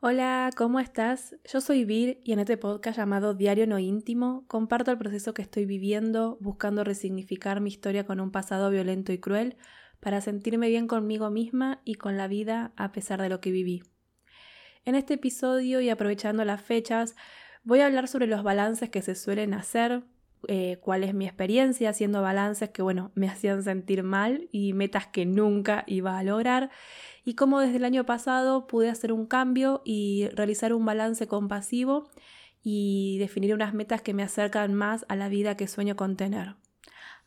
Hola, ¿cómo estás? Yo soy Vir y en este podcast llamado Diario No Íntimo comparto el proceso que estoy viviendo buscando resignificar mi historia con un pasado violento y cruel para sentirme bien conmigo misma y con la vida a pesar de lo que viví. En este episodio y aprovechando las fechas, voy a hablar sobre los balances que se suelen hacer, eh, cuál es mi experiencia haciendo balances que, bueno, me hacían sentir mal y metas que nunca iba a lograr y cómo desde el año pasado pude hacer un cambio y realizar un balance compasivo y definir unas metas que me acercan más a la vida que sueño con tener.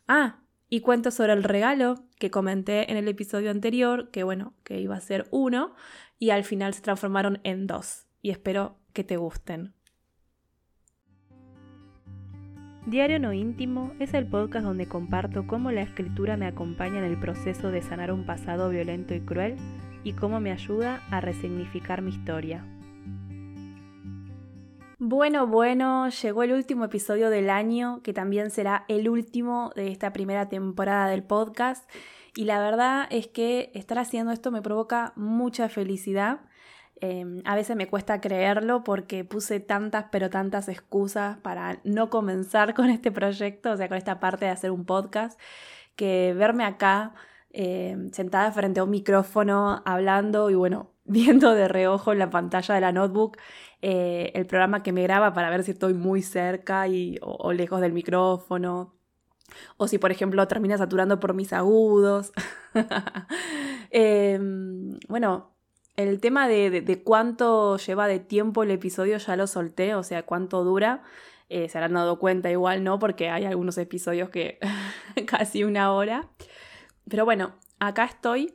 Ah, y cuento sobre el regalo que comenté en el episodio anterior, que bueno, que iba a ser uno, y al final se transformaron en dos. Y espero que te gusten. Diario No Íntimo es el podcast donde comparto cómo la escritura me acompaña en el proceso de sanar un pasado violento y cruel y cómo me ayuda a resignificar mi historia. Bueno, bueno, llegó el último episodio del año, que también será el último de esta primera temporada del podcast. Y la verdad es que estar haciendo esto me provoca mucha felicidad. Em, a veces me cuesta creerlo porque puse tantas, pero tantas excusas para no comenzar con este proyecto, o sea, con esta parte de hacer un podcast, que verme acá eh, sentada frente a un micrófono hablando y bueno, viendo de reojo en la pantalla de la notebook eh, el programa que me graba para ver si estoy muy cerca y, o, lejos del micrófono. O si, por ejemplo, termina saturando por mis agudos. Em, bueno, el tema de, cuánto lleva de tiempo el episodio ya lo solté, o sea, cuánto dura. Eh, se habrán dado cuenta igual, ¿no? Porque hay algunos episodios que casi una hora. Pero bueno, acá estoy.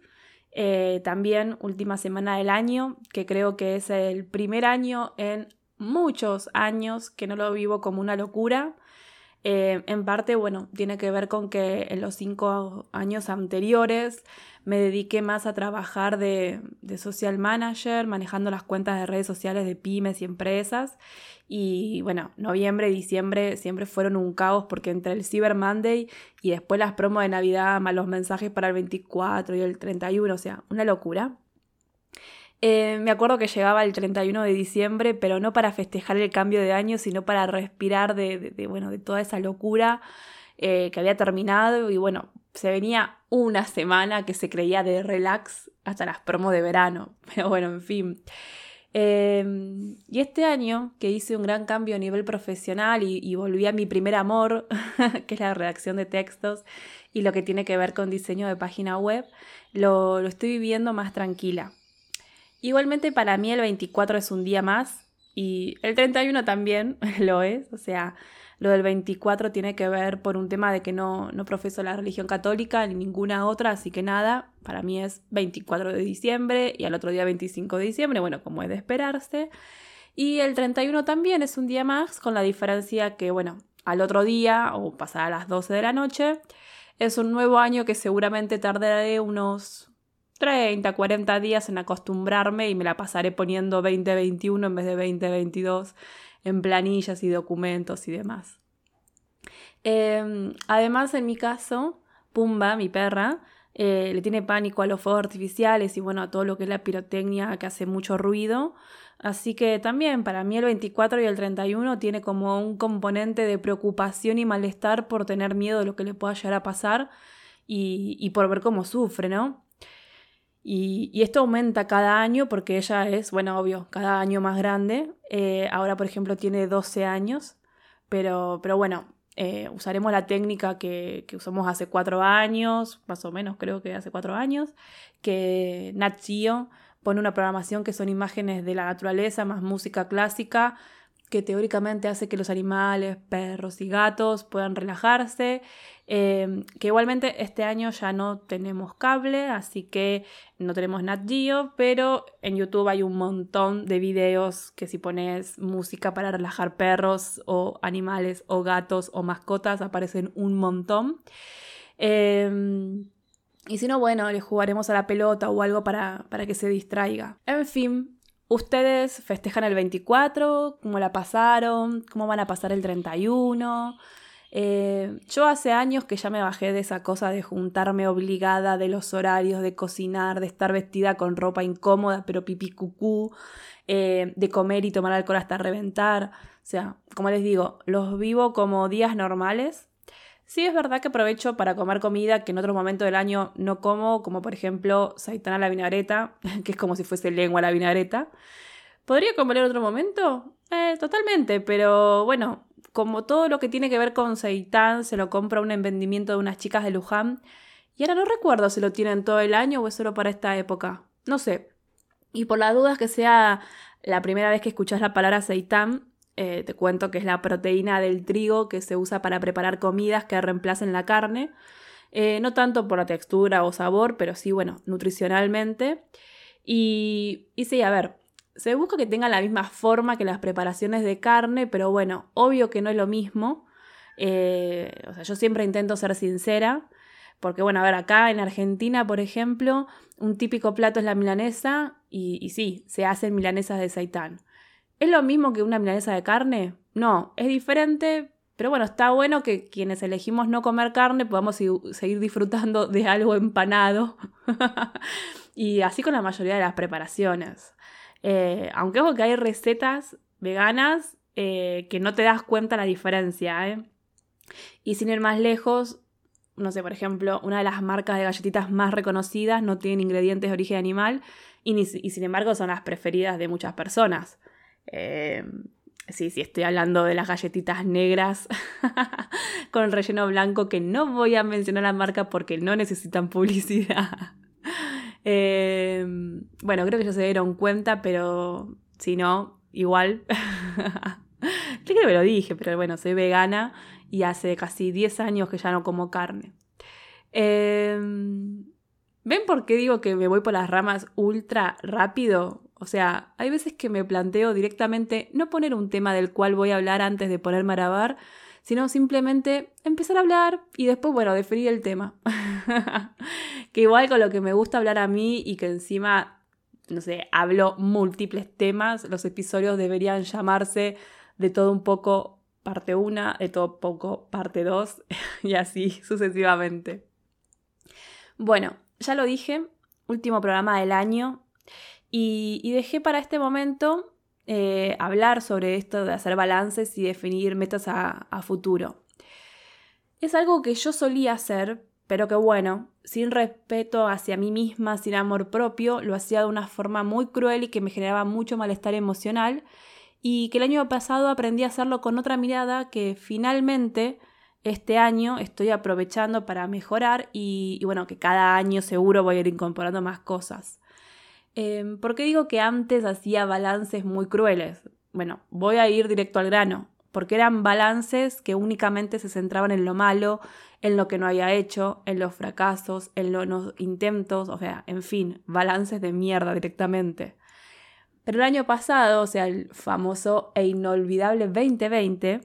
Eh, también última semana del año, que creo que es el primer año en muchos años que no lo vivo como una locura. Eh, en parte, bueno, tiene que ver con que en los cinco años anteriores me dediqué más a trabajar de, social manager, manejando las cuentas de redes sociales de pymes y empresas. Y bueno, noviembre y diciembre siempre fueron un caos porque entre el Cyber Monday y después las promos de Navidad, más los mensajes para el 24 y el 31, o sea, una locura. Eh, me acuerdo que llegaba el 31 de diciembre, pero no para festejar el cambio de año, sino para respirar de, bueno, de toda esa locura eh, que había terminado. Y bueno, se venía una semana que se creía de relax hasta las promos de verano. Pero bueno, en fin. Em, y este año que hice un gran cambio a nivel profesional y, volví a mi primer amor, que es la redacción de textos y lo que tiene que ver con diseño de página web, lo, lo estoy viviendo más tranquila. Igualmente para mí el 24 es un día más y el 31 también lo es, o sea, lo del 24 tiene que ver por un tema de que no, no profeso la religión católica ni ninguna otra, así que nada, para mí es 24 de diciembre y al otro día 25 de diciembre, bueno, como es de esperarse. Y el 31 también es un día más, con la diferencia que, bueno, al otro día o pasar a las 12 de la noche, es un nuevo año que seguramente tardaré unos 30, 40 días en acostumbrarme y me la pasaré poniendo 2021 en vez de 2022 en planillas y documentos y demás. Em, además, en mi caso, Pumba, mi perra, eh, le tiene pánico a los fuegos artificiales y bueno, a todo lo que es la pirotecnia que hace mucho ruido. Así que también para mí el 24 y el 31 tiene como un componente de preocupación y malestar por tener miedo de lo que le pueda llegar a pasar y, y por ver cómo sufre, ¿no? Y, esto aumenta cada año porque ella es, bueno, obvio, cada año más grande. Eh, ahora, por ejemplo, tiene 12 años, pero, pero bueno, eh, usaremos la técnica que, usamos hace cuatro años, más o menos creo que hace cuatro años, que Nat pone una programación que son imágenes de la naturaleza más música clásica que teóricamente hace que los animales, perros y gatos puedan relajarse, em, que igualmente este año ya no tenemos cable, así que no tenemos Nat Geo, pero en YouTube hay un montón de videos que si pones música para relajar perros o animales o gatos o mascotas, aparecen un montón. Em, y si no, bueno, le jugaremos a la pelota o algo para, para que se distraiga. En fin, ¿Ustedes festejan el 24? ¿Cómo la pasaron? ¿Cómo van a pasar el 31? Eh, yo hace años que ya me bajé de esa cosa de juntarme obligada, de los horarios, de cocinar, de estar vestida con ropa incómoda, pero pipí cucú, eh, de comer y tomar alcohol hasta reventar. O sea, como les digo, los vivo como días normales. Sí es verdad que aprovecho para comer comida que en otro momento del año no como, como por ejemplo saitana a la vinagreta, que es como si fuese lengua a la vinagreta. ¿Podría comer en otro momento? Eh, totalmente, pero bueno, como todo lo que tiene que ver con seitán, se lo compra un emprendimiento de unas chicas de Luján. Y ahora no recuerdo si lo tienen todo el año o es solo para esta época. No sé. Y por las dudas que sea la primera vez que escuchas la palabra seitán, eh, te cuento que es la proteína del trigo que se usa para preparar comidas que reemplacen la carne. Eh, no tanto por la textura o sabor, pero sí, bueno, nutricionalmente. Y, sí, a ver, se busca que tenga la misma forma que las preparaciones de carne, pero bueno, obvio que no es lo mismo. Eh, o sea, yo siempre intento ser sincera, porque bueno, a ver, acá en Argentina, por ejemplo, un típico plato es la milanesa y, y sí, se hacen milanesas de seitán. ¿Es lo mismo que una milanesa de carne? No, es diferente, pero bueno, está bueno que quienes elegimos no comer carne podamos seguir disfrutando de algo empanado. y así con la mayoría de las preparaciones. Eh, aunque ojo que hay recetas veganas eh, que no te das cuenta la diferencia. ¿eh? Y sin ir más lejos, no sé, por ejemplo, una de las marcas de galletitas más reconocidas no tiene ingredientes de origen animal y, sin embargo son las preferidas de muchas personas. Sí, sí, estoy hablando de las galletitas negras con relleno blanco que no voy a mencionar la marca porque no necesitan publicidad. Em, bueno, creo que ya se dieron cuenta, pero si no, igual. creo que me lo dije, pero bueno, soy vegana y hace casi 10 años que ya no como carne. Em, ¿Ven por qué digo que me voy por las ramas ultra rápido? O sea, hay veces que me planteo directamente no poner un tema del cual voy a hablar antes de ponerme a grabar, sino simplemente empezar a hablar y después, bueno, definir el tema. que igual con lo que me gusta hablar a mí y que encima, no sé, hablo múltiples temas, los episodios deberían llamarse de todo un poco parte 1, de todo poco parte 2 y así sucesivamente. Bueno, ya lo dije, último programa del año y, dejé para este momento eh, hablar sobre esto de hacer balances y definir metas a, futuro. Es algo que yo solía hacer, pero que bueno, sin respeto hacia mí misma, sin amor propio, lo hacía de una forma muy cruel y que me generaba mucho malestar emocional, y que el año pasado aprendí a hacerlo con otra mirada que finalmente este año estoy aprovechando para mejorar y, y bueno, que cada año seguro voy a ir incorporando más cosas. Em, ¿Por qué digo que antes hacía balances muy crueles? Bueno, voy a ir directo al grano, porque eran balances que únicamente se centraban en lo malo, en lo que no había hecho, en los fracasos, en los intentos, o sea, en fin, balances de mierda directamente. Pero el año pasado, o sea, el famoso e inolvidable 2020,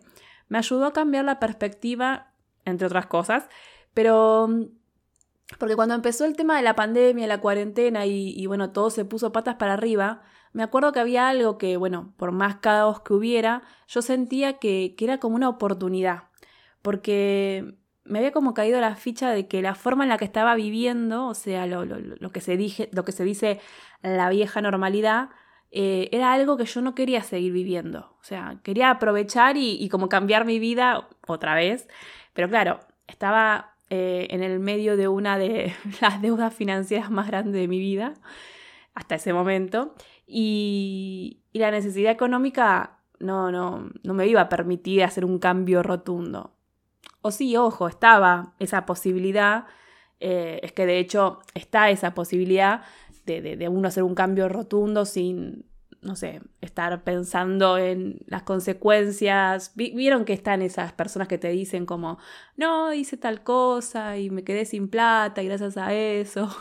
me ayudó a cambiar la perspectiva, entre otras cosas, pero porque cuando empezó el tema de la pandemia, la cuarentena y, bueno, todo se puso patas para arriba, me acuerdo que había algo que, bueno, por más caos que hubiera, yo sentía que, era como una oportunidad. Porque me había como caído la ficha de que la forma en la que estaba viviendo, o sea, lo, que, se dije, lo que se dice la vieja normalidad, eh, era algo que yo no quería seguir viviendo. O sea, quería aprovechar y, y como cambiar mi vida otra vez. Pero claro, estaba eh, en el medio de una de las deudas financieras más grandes de mi vida hasta ese momento y, la necesidad económica no, no, no me iba a permitir hacer un cambio rotundo. O sí, ojo, estaba esa posibilidad, eh, es que de hecho está esa posibilidad de, de, de uno hacer un cambio rotundo sin, no sé, estar pensando en las consecuencias. Vieron que están esas personas que te dicen como, no, hice tal cosa y me quedé sin plata y gracias a eso.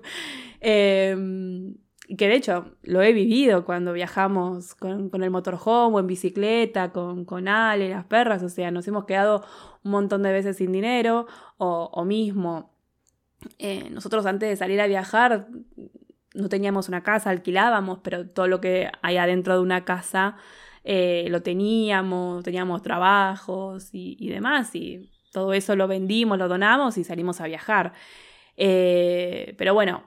eh, que de hecho lo he vivido cuando viajamos con, el motorhome o en bicicleta, con, con Ale, las perras, o sea, nos hemos quedado un montón de veces sin dinero o, o mismo. Eh, nosotros antes de salir a viajar no teníamos una casa, alquilábamos, pero todo lo que hay adentro de una casa eh, lo teníamos, teníamos trabajos y, demás, y todo eso lo vendimos, lo donamos y salimos a viajar. Eh, pero bueno,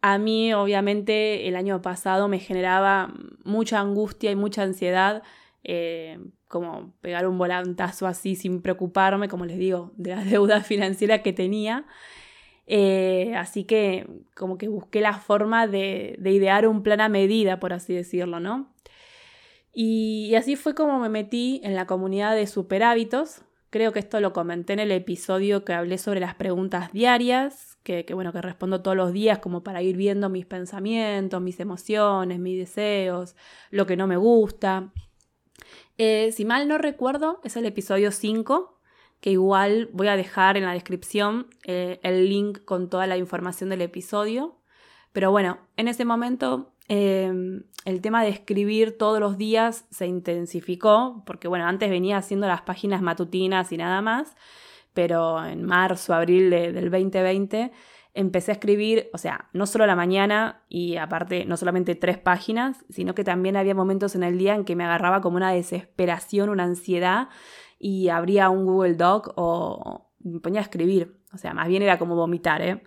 a mí obviamente el año pasado me generaba mucha angustia y mucha ansiedad, eh, como pegar un volantazo así sin preocuparme, como les digo, de la deuda financiera que tenía. Así que como que busqué la forma de, de, idear un plan a medida, por así decirlo, ¿no? Y, así fue como me metí en la comunidad de Super Hábitos. Creo que esto lo comenté en el episodio que hablé sobre las preguntas diarias, que, bueno, que respondo todos los días como para ir viendo mis pensamientos, mis emociones, mis deseos, lo que no me gusta. Eh, si mal no recuerdo, es el episodio 5, que igual voy a dejar en la descripción eh, el link con toda la información del episodio. Pero bueno, en ese momento Em, el tema de escribir todos los días se intensificó, porque bueno, antes venía haciendo las páginas matutinas y nada más, pero en marzo, abril del 2020 empecé a escribir, o sea, no solo la mañana y aparte no solamente tres páginas, sino que también había momentos en el día en que me agarraba como una desesperación, una ansiedad y abría un Google Doc o me ponía a escribir. O sea, más bien era como vomitar, ¿eh?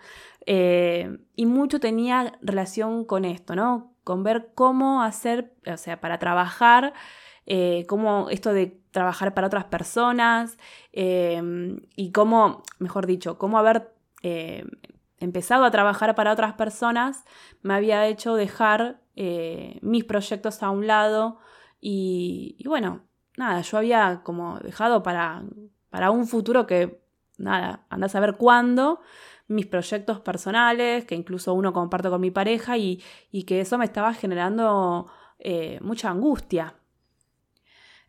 eh y mucho tenía relación con esto, ¿no? con ver cómo hacer, o sea, para trabajar, eh, cómo esto de trabajar para otras personas em, y cómo, mejor dicho, cómo haber empezado a trabajar para otras personas me había hecho dejar eh, mis proyectos a un lado y, bueno, nada, yo había como dejado para, para un futuro que, nada, andás a ver cuándo, mis proyectos personales, que incluso uno comparto con mi pareja y, que eso me estaba generando eh, mucha angustia.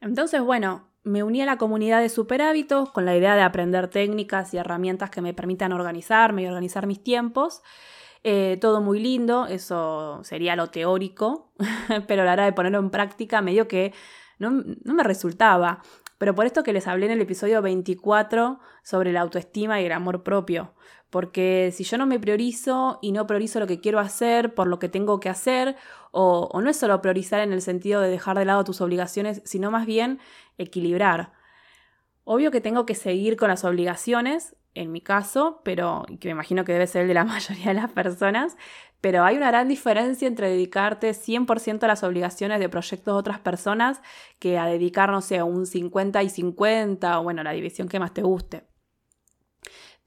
Entonces, bueno, me uní a la comunidad de Super Hábitos con la idea de aprender técnicas y herramientas que me permitan organizarme y organizar mis tiempos. Eh, todo muy lindo, eso sería lo teórico, pero a la hora de ponerlo en práctica medio que no, no me resultaba. Pero por esto que les hablé en el episodio 24 sobre la autoestima y el amor propio. Porque si yo no me priorizo y no priorizo lo que quiero hacer por lo que tengo que hacer, o, no es solo priorizar en el sentido de dejar de lado tus obligaciones, sino más bien equilibrar. Obvio que tengo que seguir con las obligaciones, en mi caso, pero que me imagino que debe ser el de la mayoría de las personas, pero hay una gran diferencia entre dedicarte 100% a las obligaciones de proyectos de otras personas que a dedicar, no sé, un 50 y 50, o bueno, la división que más te guste.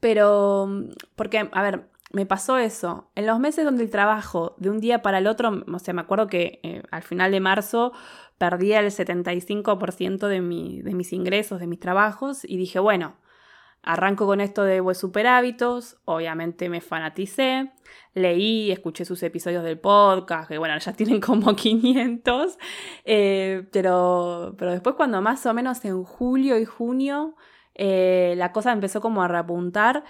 Pero, porque, a ver, me pasó eso. En los meses donde el trabajo de un día para el otro, o sea, me acuerdo que eh, al final de marzo perdía el 75% de, de mis ingresos, de mis trabajos, y dije, bueno, arranco con esto de Web Super Hábitos, obviamente me fanaticé, leí, escuché sus episodios del podcast, que bueno, ya tienen como 500, eh, pero, pero después cuando más o menos en julio y junio eh, la cosa empezó como a reapuntar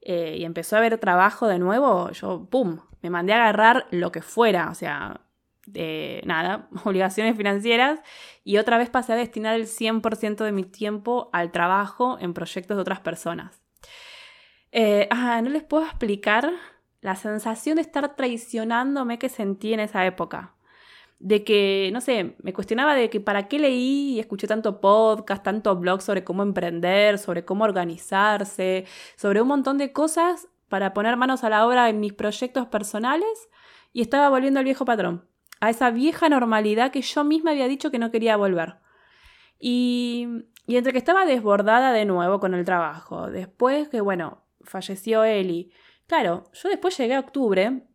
eh, y empezó a haber trabajo de nuevo, yo, ¡pum!, me mandé a agarrar lo que fuera, o sea, de nada, obligaciones financieras y otra vez pasé a destinar el 100% de mi tiempo al trabajo en proyectos de otras personas. Eh, ah, no les puedo explicar la sensación de estar traicionándome que sentí en esa época de que, no sé, me cuestionaba de que para qué leí y escuché tanto podcast, tanto blog sobre cómo emprender, sobre cómo organizarse, sobre un montón de cosas para poner manos a la obra en mis proyectos personales y estaba volviendo al viejo patrón, a esa vieja normalidad que yo misma había dicho que no quería volver. Y, y entre que estaba desbordada de nuevo con el trabajo, después que, bueno, falleció Eli. Claro, yo después llegué a octubre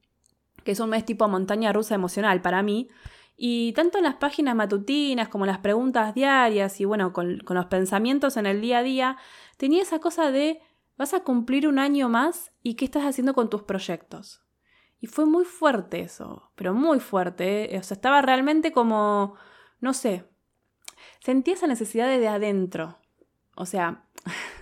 que es un mes tipo montaña rusa emocional para mí. Y tanto en las páginas matutinas como en las preguntas diarias y bueno, con, los pensamientos en el día a día, tenía esa cosa de vas a cumplir un año más y qué estás haciendo con tus proyectos. Y fue muy fuerte eso, pero muy fuerte. ¿eh? O sea, estaba realmente como, no sé, sentía esa necesidad de, de adentro. O sea,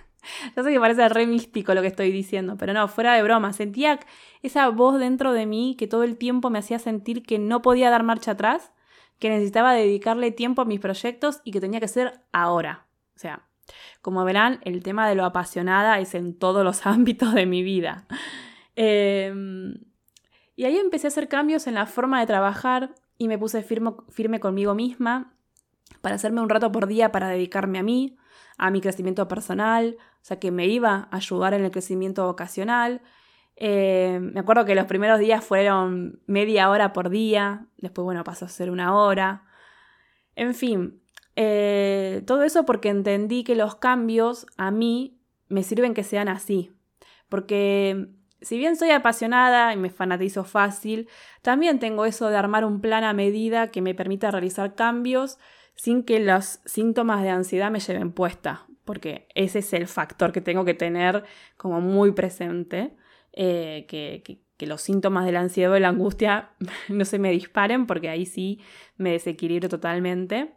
Ya sé que parece re místico lo que estoy diciendo, pero no, fuera de broma. Sentía esa voz dentro de mí que todo el tiempo me hacía sentir que no podía dar marcha atrás, que necesitaba dedicarle tiempo a mis proyectos y que tenía que ser ahora. O sea, como verán, el tema de lo apasionada es en todos los ámbitos de mi vida. Em, y ahí empecé a hacer cambios en la forma de trabajar y me puse firme, conmigo misma para hacerme un rato por día para dedicarme a mí, a mi crecimiento personal, o sea, que me iba a ayudar en el crecimiento vocacional. Eh, me acuerdo que los primeros días fueron media hora por día, después, bueno, pasó a ser una hora. En fin, eh, todo eso porque entendí que los cambios a mí me sirven que sean así. Porque si bien soy apasionada y me fanatizo fácil, también tengo eso de armar un plan a medida que me permita realizar cambios sin que los síntomas de ansiedad me lleven puesta, porque ese es el factor que tengo que tener como muy presente, eh, que, los síntomas de la ansiedad o de la angustia no se me disparen, porque ahí sí me desequilibro totalmente.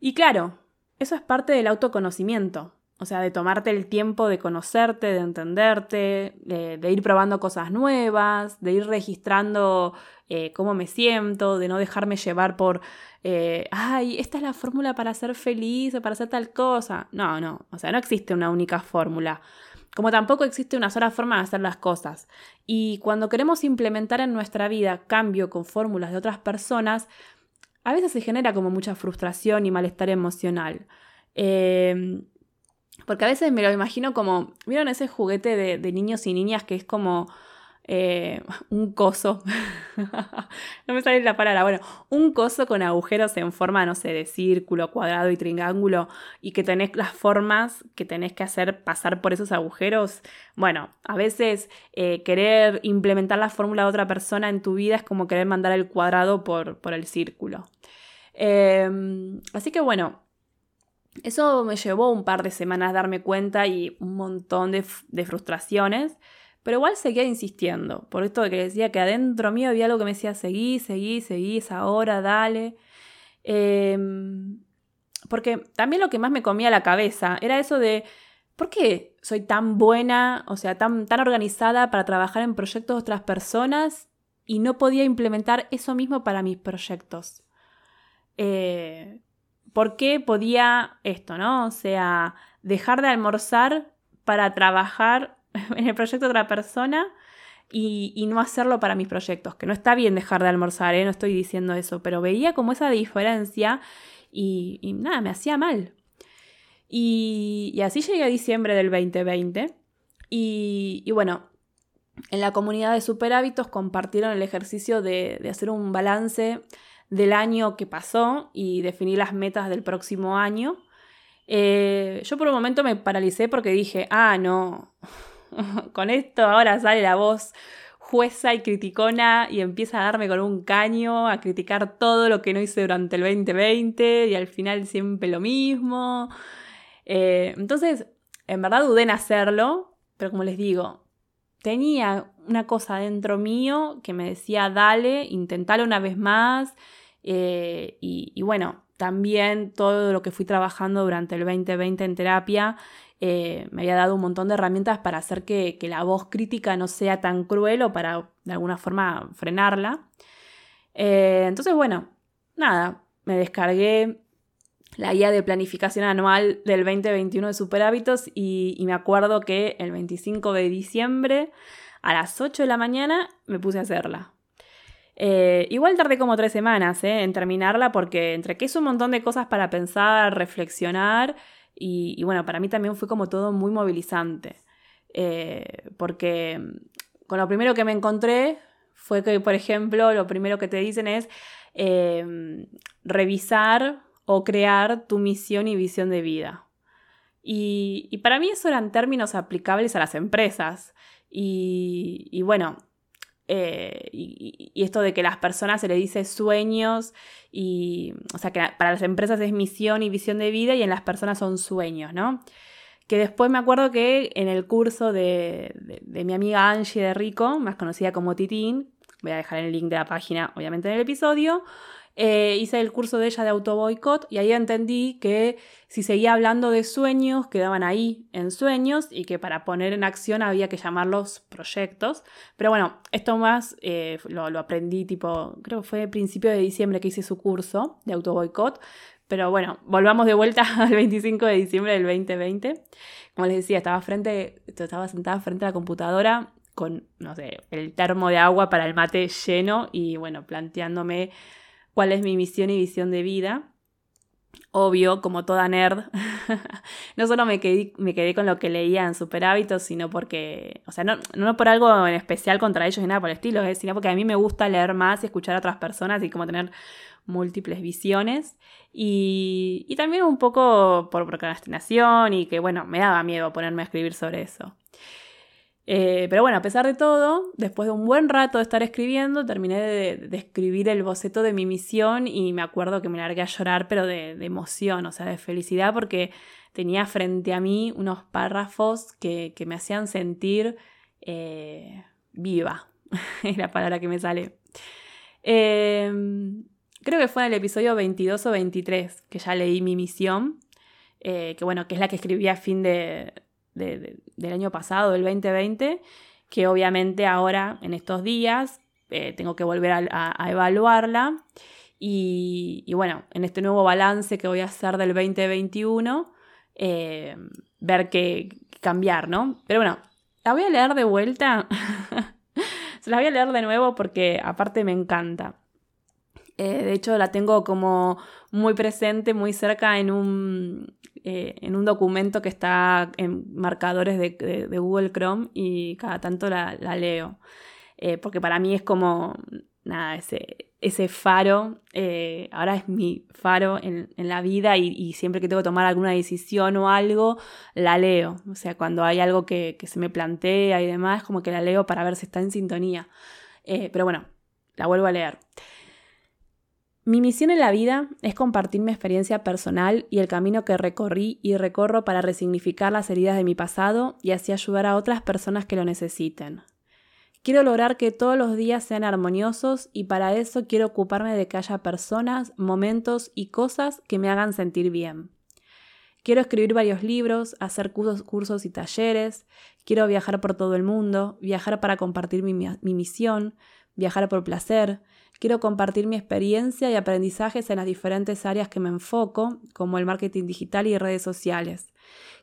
Y claro, eso es parte del autoconocimiento. O sea, de tomarte el tiempo de conocerte, de entenderte, de, ir probando cosas nuevas, de ir registrando eh, cómo me siento, de no dejarme llevar por, eh, ay, esta es la fórmula para ser feliz o para hacer tal cosa. No, no, o sea, no existe una única fórmula. Como tampoco existe una sola forma de hacer las cosas. Y cuando queremos implementar en nuestra vida cambio con fórmulas de otras personas, a veces se genera como mucha frustración y malestar emocional. Eh, porque a veces me lo imagino como, ¿vieron ese juguete de, niños y niñas que es como eh, un coso? no me sale la palabra, bueno, un coso con agujeros en forma, no sé, de círculo, cuadrado y triángulo, y que tenés las formas que tenés que hacer pasar por esos agujeros. Bueno, a veces eh, querer implementar la fórmula de otra persona en tu vida es como querer mandar el cuadrado por, por el círculo. Em, así que bueno, eso me llevó un par de semanas darme cuenta y un montón de, frustraciones, pero igual seguía insistiendo, por esto de que decía que adentro mío había algo que me decía, seguí, seguí, seguí, ahora, dale. Em, porque también lo que más me comía la cabeza era eso de, ¿por qué soy tan buena, o sea, tan, tan organizada para trabajar en proyectos de otras personas y no podía implementar eso mismo para mis proyectos? Eh, ¿Por qué podía esto, no? O sea, dejar de almorzar para trabajar en el proyecto de otra persona y, no hacerlo para mis proyectos. Que no está bien dejar de almorzar, ¿eh? no estoy diciendo eso, pero veía como esa diferencia y, nada, me hacía mal. Y, así llegué a diciembre del 2020. Y, y, bueno, en la comunidad de Super Hábitos compartieron el ejercicio de, de hacer un balance del año que pasó y definí las metas del próximo año. Eh, yo por un momento me paralicé porque dije, ah, no, con esto ahora sale la voz jueza y criticona y empieza a darme con un caño, a criticar todo lo que no hice durante el 2020 y al final siempre lo mismo. Eh, entonces, en verdad dudé en hacerlo, pero como les digo, tenía una cosa dentro mío que me decía, dale, intentalo una vez más, eh, y, bueno, también todo lo que fui trabajando durante el 2020 en terapia eh, me había dado un montón de herramientas para hacer que, la voz crítica no sea tan cruel o para de alguna forma frenarla. Eh, entonces, bueno, nada, me descargué la guía de planificación anual del 2021 de Super Hábitos y, y me acuerdo que el 25 de diciembre a las 8 de la mañana me puse a hacerla. Eh, igual tardé como tres semanas eh, en terminarla porque entre que es un montón de cosas para pensar, reflexionar y, bueno, para mí también fue como todo muy movilizante. Eh, porque con lo primero que me encontré fue que, por ejemplo, lo primero que te dicen es revisar o crear tu misión y visión de vida. Y, para mí eso eran términos aplicables a las empresas. y bueno, eh, y, esto de que las personas se le dice sueños y, o sea, que para las empresas es misión y visión de vida y en las personas son sueños, ¿no? Que después me acuerdo que en el curso de, de mi amiga Angie de Rico, más conocida como Titín, voy a dejar el link de la página obviamente en el episodio, eh, hice el curso de ella de autoboicot y ahí entendí que si seguía hablando de sueños, quedaban ahí en sueños y que para poner en acción había que llamarlos proyectos. Pero bueno, esto más eh, lo, aprendí tipo, creo que fue a principio de diciembre que hice su curso de autoboicot. Pero bueno, volvamos de vuelta al 25 de diciembre del 2020. Como les decía, estaba, frente, estaba sentada frente a la computadora con, no sé, el termo de agua para el mate lleno y bueno, planteándome cuál es mi misión y visión de vida. obvio, como toda nerd, no solo me quedé, con lo que leía en Super Hábitos, sino porque, o sea, no, no por algo en especial contra ellos ni nada por el estilo, ¿eh? sino porque a mí me gusta leer más y escuchar a otras personas y como tener múltiples visiones. Y, y también un poco por procrastinación y que, bueno, me daba miedo ponerme a escribir sobre eso. Eh, pero bueno, a pesar de todo, después de un buen rato de estar escribiendo, terminé de, escribir el boceto de mi misión y me acuerdo que me largué a llorar, pero de, emoción, o sea, de felicidad, porque tenía frente a mí unos párrafos que, me hacían sentir eh, viva, es la palabra que me sale. Em, creo que fue en el episodio 22 o 23 que ya leí mi misión, eh, que bueno, que es la que escribí a fin de, del año pasado, del 2020, que obviamente ahora, en estos días, eh, tengo que volver a, evaluarla. Y, bueno, en este nuevo balance que voy a hacer del 2021, eh, ver qué cambiar, ¿no? Pero bueno, la voy a leer de vuelta. Se la voy a leer de nuevo porque aparte me encanta. Eh, de hecho, la tengo como muy presente, muy cerca en un, eh, en un documento que está en marcadores de, Google Chrome y cada tanto la, leo. Eh, porque para mí es como, nada, ese, ese faro, ahora es mi faro en, la vida y, siempre que tengo que tomar alguna decisión o algo, la leo. O sea, cuando hay algo que, se me plantea y demás, como que la leo para ver si está en sintonía. pero bueno, la vuelvo a leer. Mi misión en la vida es compartir mi experiencia personal y el camino que recorrí y recorro para resignificar las heridas de mi pasado y así ayudar a otras personas que lo necesiten. Quiero lograr que todos los días sean armoniosos y para eso quiero ocuparme de que haya personas, momentos y cosas que me hagan sentir bien. Quiero escribir varios libros, hacer cursos, cursos y talleres, quiero viajar por todo el mundo, viajar para compartir mi, mi misión, viajar por placer, Quiero compartir mi experiencia y aprendizajes en las diferentes áreas que me enfoco, como el marketing digital y redes sociales.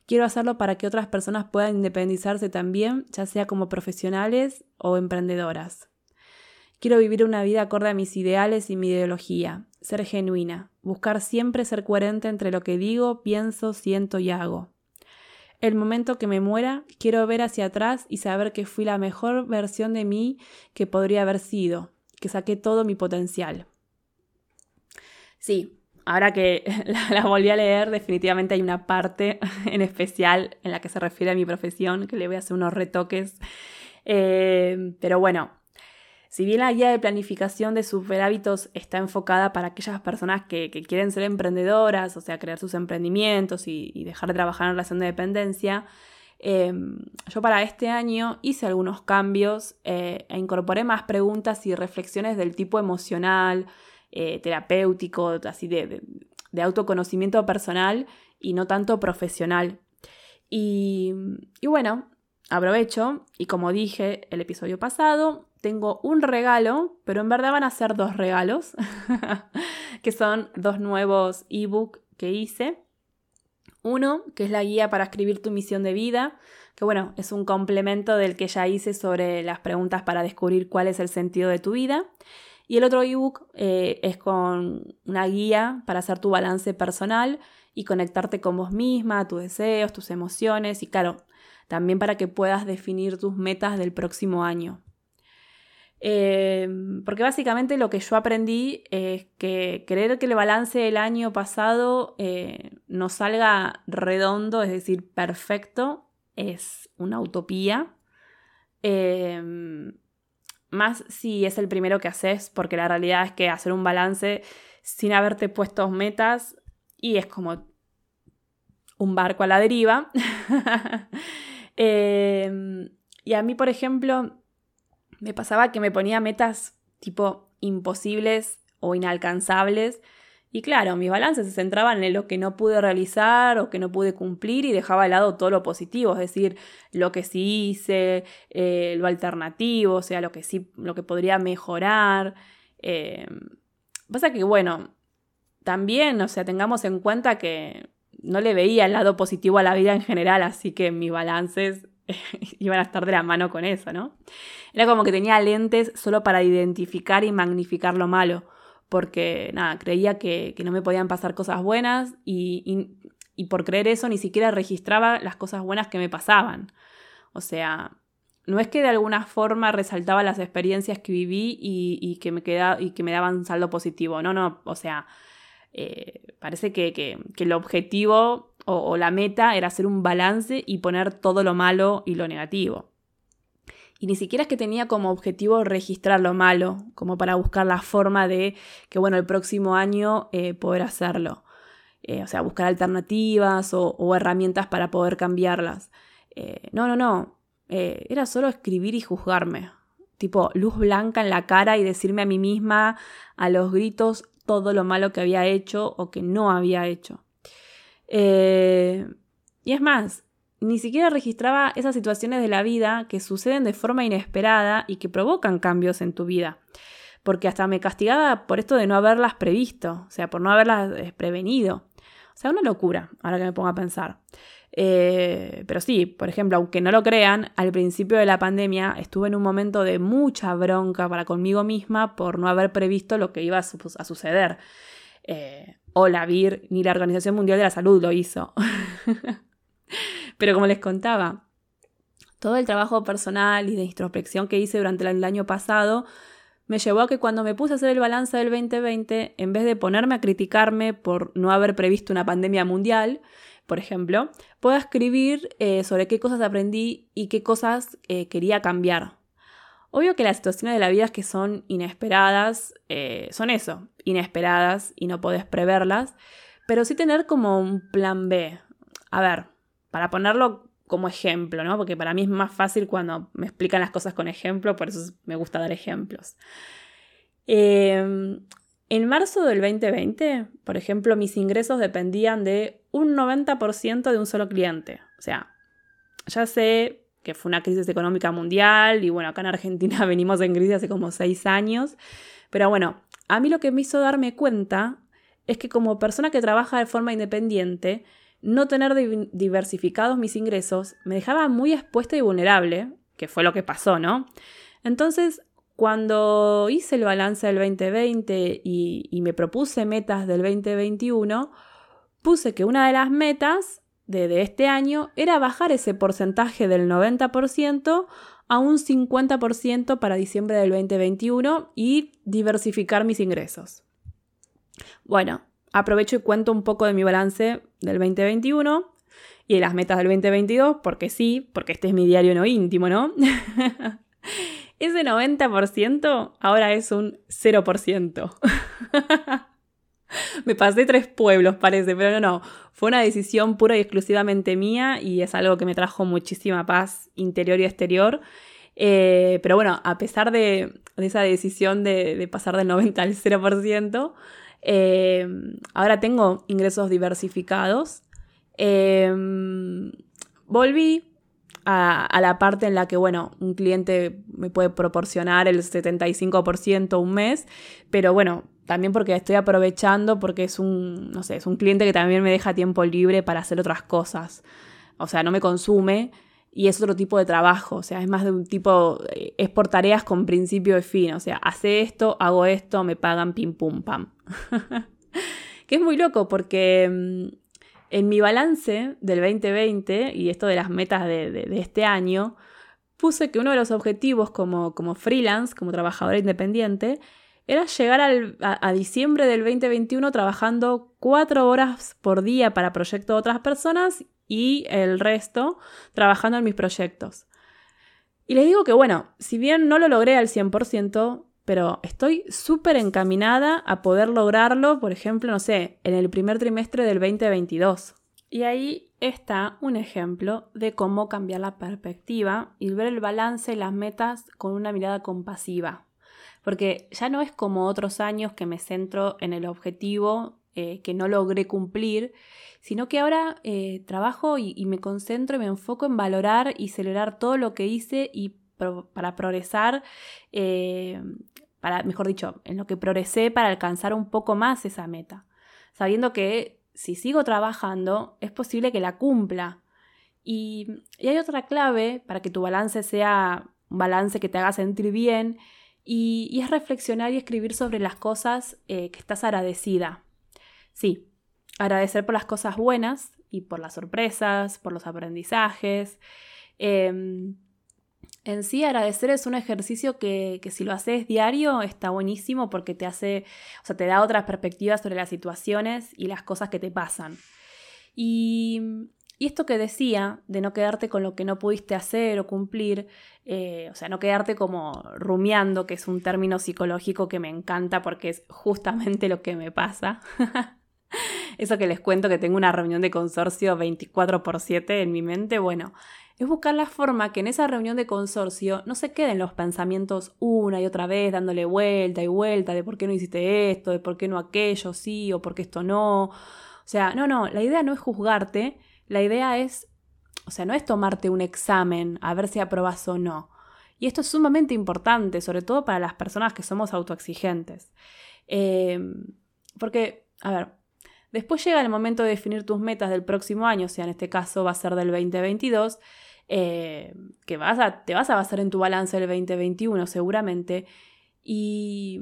Quiero hacerlo para que otras personas puedan independizarse también, ya sea como profesionales o emprendedoras. Quiero vivir una vida acorde a mis ideales y mi ideología, ser genuina, buscar siempre ser coherente entre lo que digo, pienso, siento y hago. El momento que me muera, quiero ver hacia atrás y saber que fui la mejor versión de mí que podría haber sido, que saqué todo mi potencial. Sí, ahora que la, volví a leer, definitivamente hay una parte en especial en la que se refiere a mi profesión, que le voy a hacer unos retoques. Eh, pero bueno, si bien la guía de planificación de super hábitos está enfocada para aquellas personas que, quieren ser emprendedoras, o sea, crear sus emprendimientos y, y dejar de trabajar en relación de dependencia, Em, yo para este año hice algunos cambios eh, e incorporé más preguntas y reflexiones del tipo emocional, eh, terapéutico, así de, autoconocimiento personal y no tanto profesional. Y, y bueno, aprovecho y como dije el episodio pasado, tengo un regalo, pero en verdad van a ser dos regalos, que son dos nuevos ebook que hice. Uno, que es la guía para escribir tu misión de vida, que bueno, es un complemento del que ya hice sobre las preguntas para descubrir cuál es el sentido de tu vida. Y el otro ebook eh, es con una guía para hacer tu balance personal y conectarte con vos misma, tus deseos, tus emociones y claro, también para que puedas definir tus metas del próximo año. Em, porque básicamente lo que yo aprendí es que creer que el balance del año pasado eh, no salga redondo, es decir, perfecto, es una utopía. Em, más si es el primero que haces, porque la realidad es que hacer un balance sin haberte puesto metas y es como un barco a la deriva. Em, y a mí, por ejemplo, me pasaba que me ponía metas tipo imposibles o inalcanzables. Y claro, mis balances se centraban en lo que no pude realizar o que no pude cumplir y dejaba de lado todo lo positivo, es decir, lo que sí hice, eh, lo alternativo, o sea, lo que sí, lo que podría mejorar. Eh, pasa que, bueno, también, o sea, tengamos en cuenta que no le veía el lado positivo a la vida en general, así que mis balances iban a estar de la mano con eso, ¿no? Era como que tenía lentes solo para identificar y magnificar lo malo, porque nada, creía que, no me podían pasar cosas buenas y, por creer eso ni siquiera registraba las cosas buenas que me pasaban. O sea, no es que de alguna forma resaltaba las experiencias que viví y, que, me queda, y que me daban saldo positivo. No, no, o sea, eh, parece que, el objetivo o, la meta era hacer un balance y poner todo lo malo y lo negativo. Y ni siquiera es que tenía como objetivo registrar lo malo, como para buscar la forma de que, bueno, el próximo año eh, poder hacerlo. Eh, o sea, buscar alternativas o, herramientas para poder cambiarlas. no, no, no. era solo escribir y juzgarme. Tipo, luz blanca en la cara y decirme a mí misma a los gritos, todo lo malo que había hecho o que no había hecho. Eh, y es más, ni siquiera registraba esas situaciones de la vida que suceden de forma inesperada y que provocan cambios en tu vida. Porque hasta me castigaba por esto de no haberlas previsto, o sea, por no haberlas eh, prevenido. O sea, una locura, ahora que me pongo a pensar. Eh, pero sí, por ejemplo, aunque no lo crean, al principio de la pandemia estuve en un momento de mucha bronca para conmigo misma por no haber previsto lo que iba a, suceder. O la VIR ni la Organización Mundial de la Salud lo hizo. pero como les contaba, todo el trabajo personal y de introspección que hice durante el año pasado me llevó a que cuando me puse a hacer el balance del 2020, en vez de ponerme a criticarme por no haber previsto una pandemia mundial, por ejemplo, pueda escribir eh, sobre qué cosas aprendí y qué cosas eh, quería cambiar. Obvio que las situaciones de la vida que son inesperadas eh, son eso, inesperadas y no podés preverlas, pero sí tener como un plan B. A ver, para ponerlo como ejemplo, ¿no? Porque para mí es más fácil cuando me explican las cosas con ejemplo, por eso me gusta dar ejemplos. Em, en marzo del 2020, por ejemplo, mis ingresos dependían de un 90% de un solo cliente. O sea, ya sé que fue una crisis económica mundial y bueno, acá en Argentina venimos en crisis hace como seis años, pero bueno, a mí lo que me hizo darme cuenta es que como persona que trabaja de forma independiente, no tener diversificados mis ingresos me dejaba muy expuesta y vulnerable, que fue lo que pasó, ¿no? Entonces, cuando hice el balance del 2020 y, me propuse metas del 2021, puse que una de las metas de, este año era bajar ese porcentaje del 90% a un 50% para diciembre del 2021 y diversificar mis ingresos. Bueno, aprovecho y cuento un poco de mi balance del 2021 y de las metas del 2022, porque sí, porque este es mi diario no íntimo, ¿no? Ese 90% ahora es un 0%. Me pasé tres pueblos, parece, pero no, no. Fue una decisión pura y exclusivamente mía y es algo que me trajo muchísima paz interior y exterior. Eh, pero bueno, a pesar de, esa decisión de, pasar del 90 al 0%, eh, ahora tengo ingresos diversificados. Eh, volví a, la parte en la que, bueno, un cliente me puede proporcionar el 75% un mes, pero bueno, también porque estoy aprovechando porque es un, no sé, es un cliente que también me deja tiempo libre para hacer otras cosas. O sea, no me consume y es otro tipo de trabajo, o sea, es más de un tipo, eh, es por tareas con principio y fin, o sea, hace esto, hago esto, me pagan pim pum pam. que es muy loco porque mm, en mi balance del 2020 y esto de las metas de, este año, puse que uno de los objetivos como, como freelance, como trabajadora independiente, era llegar a, diciembre del 2021 trabajando cuatro horas por día para proyectos de otras personas y el resto trabajando en mis proyectos. Y les digo que bueno, si bien no lo logré al 100%, pero estoy súper encaminada a poder lograrlo, por ejemplo, no sé, en el primer trimestre del 2022. Y ahí está un ejemplo de cómo cambiar la perspectiva y ver el balance y las metas con una mirada compasiva. Porque ya no es como otros años que me centro en el objetivo eh, que no logré cumplir, sino que ahora eh, trabajo y, me concentro y me enfoco en valorar y celebrar todo lo que hice y para progresar eh, mejor dicho, en lo que progresé para alcanzar un poco más esa meta, sabiendo que si sigo trabajando es posible que la cumpla. Y, hay otra clave para que tu balance sea un balance que te haga sentir bien, y, es reflexionar y escribir sobre las cosas eh, que estás agradecida. Sí, agradecer por las cosas buenas y por las sorpresas, por los aprendizajes. Em, en sí, agradecer es un ejercicio que, si lo haces diario está buenísimo porque te hace, o sea, te da otras perspectivas sobre las situaciones y las cosas que te pasan. Y, esto que decía, de no quedarte con lo que no pudiste hacer o cumplir, eh, o sea, no quedarte como rumiando, que es un término psicológico que me encanta porque es justamente lo que me pasa. Eso que les cuento que tengo una reunión de consorcio 24 por 7 en mi mente, bueno, es buscar la forma que en esa reunión de consorcio no se queden los pensamientos una y otra vez dándole vuelta y vuelta de por qué no hiciste esto, de por qué no aquello, sí, o por qué esto no. O sea, no, no, la idea no es juzgarte, la idea es, o sea, no es tomarte un examen a ver si aprobas o no. Y esto es sumamente importante, sobre todo para las personas que somos autoexigentes. Eh, porque, a ver, después llega el momento de definir tus metas del próximo año, o sea, en este caso va a ser del 2022, eh, que vas a, te vas a basar en tu balance del 2021 seguramente. Y,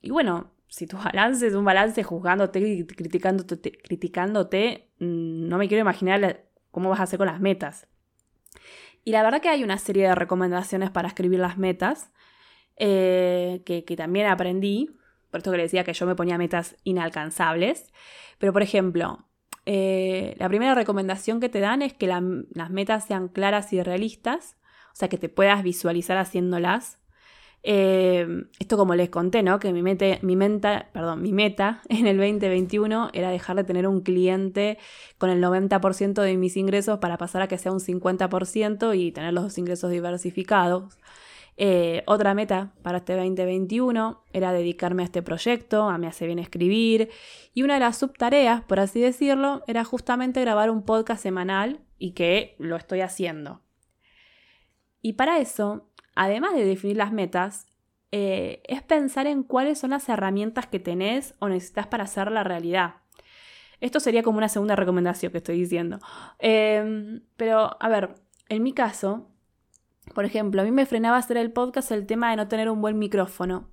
y bueno, si tu balance es un balance juzgándote, criticándote, criticándote, mm, no me quiero imaginar cómo vas a hacer con las metas. Y la verdad que hay una serie de recomendaciones para escribir las metas eh, que, también aprendí. Por esto que le decía que yo me ponía metas inalcanzables. Pero por ejemplo, eh, la primera recomendación que te dan es que las metas sean claras y realistas, o sea, que te puedas visualizar haciéndolas. Eh, esto como les conté, ¿no? Que mi, mi, meta, perdón, mi meta en el 2021 era dejar de tener un cliente con el 90% de mis ingresos para pasar a que sea un 50% y tener los dos ingresos diversificados. Eh, otra meta para este 2021 era dedicarme a este proyecto, a me hace bien escribir, y una de las subtareas, por así decirlo, era justamente grabar un podcast semanal y que lo estoy haciendo. Y para eso, además de definir las metas, eh, es pensar en cuáles son las herramientas que tenés o necesitas para hacer la realidad. Esto sería como una segunda recomendación que estoy diciendo. Em, pero, a ver, en mi caso, por ejemplo, a mí me frenaba hacer el podcast el tema de no tener un buen micrófono.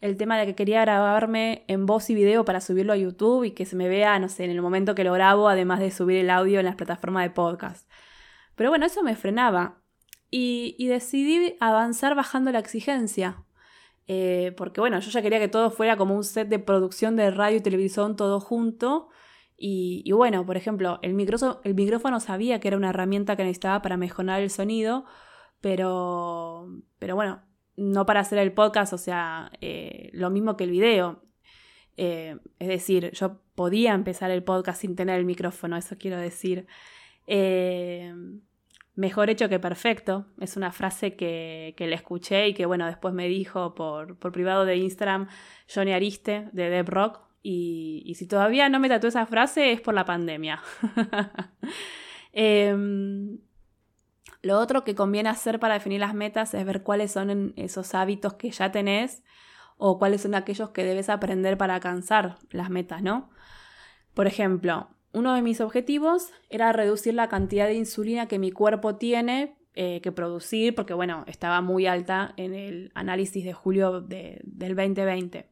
El tema de que quería grabarme en voz y video para subirlo a YouTube y que se me vea, no sé, en el momento que lo grabo, además de subir el audio en las plataformas de podcast. Pero bueno, eso me frenaba. Y, decidí avanzar bajando la exigencia. Eh, porque bueno, yo ya quería que todo fuera como un set de producción de radio y televisión todo junto. Y, bueno, por ejemplo, el micrófono, el micrófono sabía que era una herramienta que necesitaba para mejorar el sonido, pero, pero bueno, no para hacer el podcast, o sea, eh, lo mismo que el video. Eh, es decir, yo podía empezar el podcast sin tener el micrófono, eso quiero decir. Mejor hecho que perfecto, es una frase que, que, le escuché y que bueno, después me dijo por, por privado de Instagram Johnny Ariste de Deb Rock. Y, y si todavía no me tatué esa frase es por la pandemia. eh, lo otro que conviene hacer para definir las metas es ver cuáles son esos hábitos que ya tenés o cuáles son aquellos que debes aprender para alcanzar las metas, ¿no? Por ejemplo, uno de mis objetivos era reducir la cantidad de insulina que mi cuerpo tiene eh, que producir, porque bueno, estaba muy alta en el análisis de julio del 2020,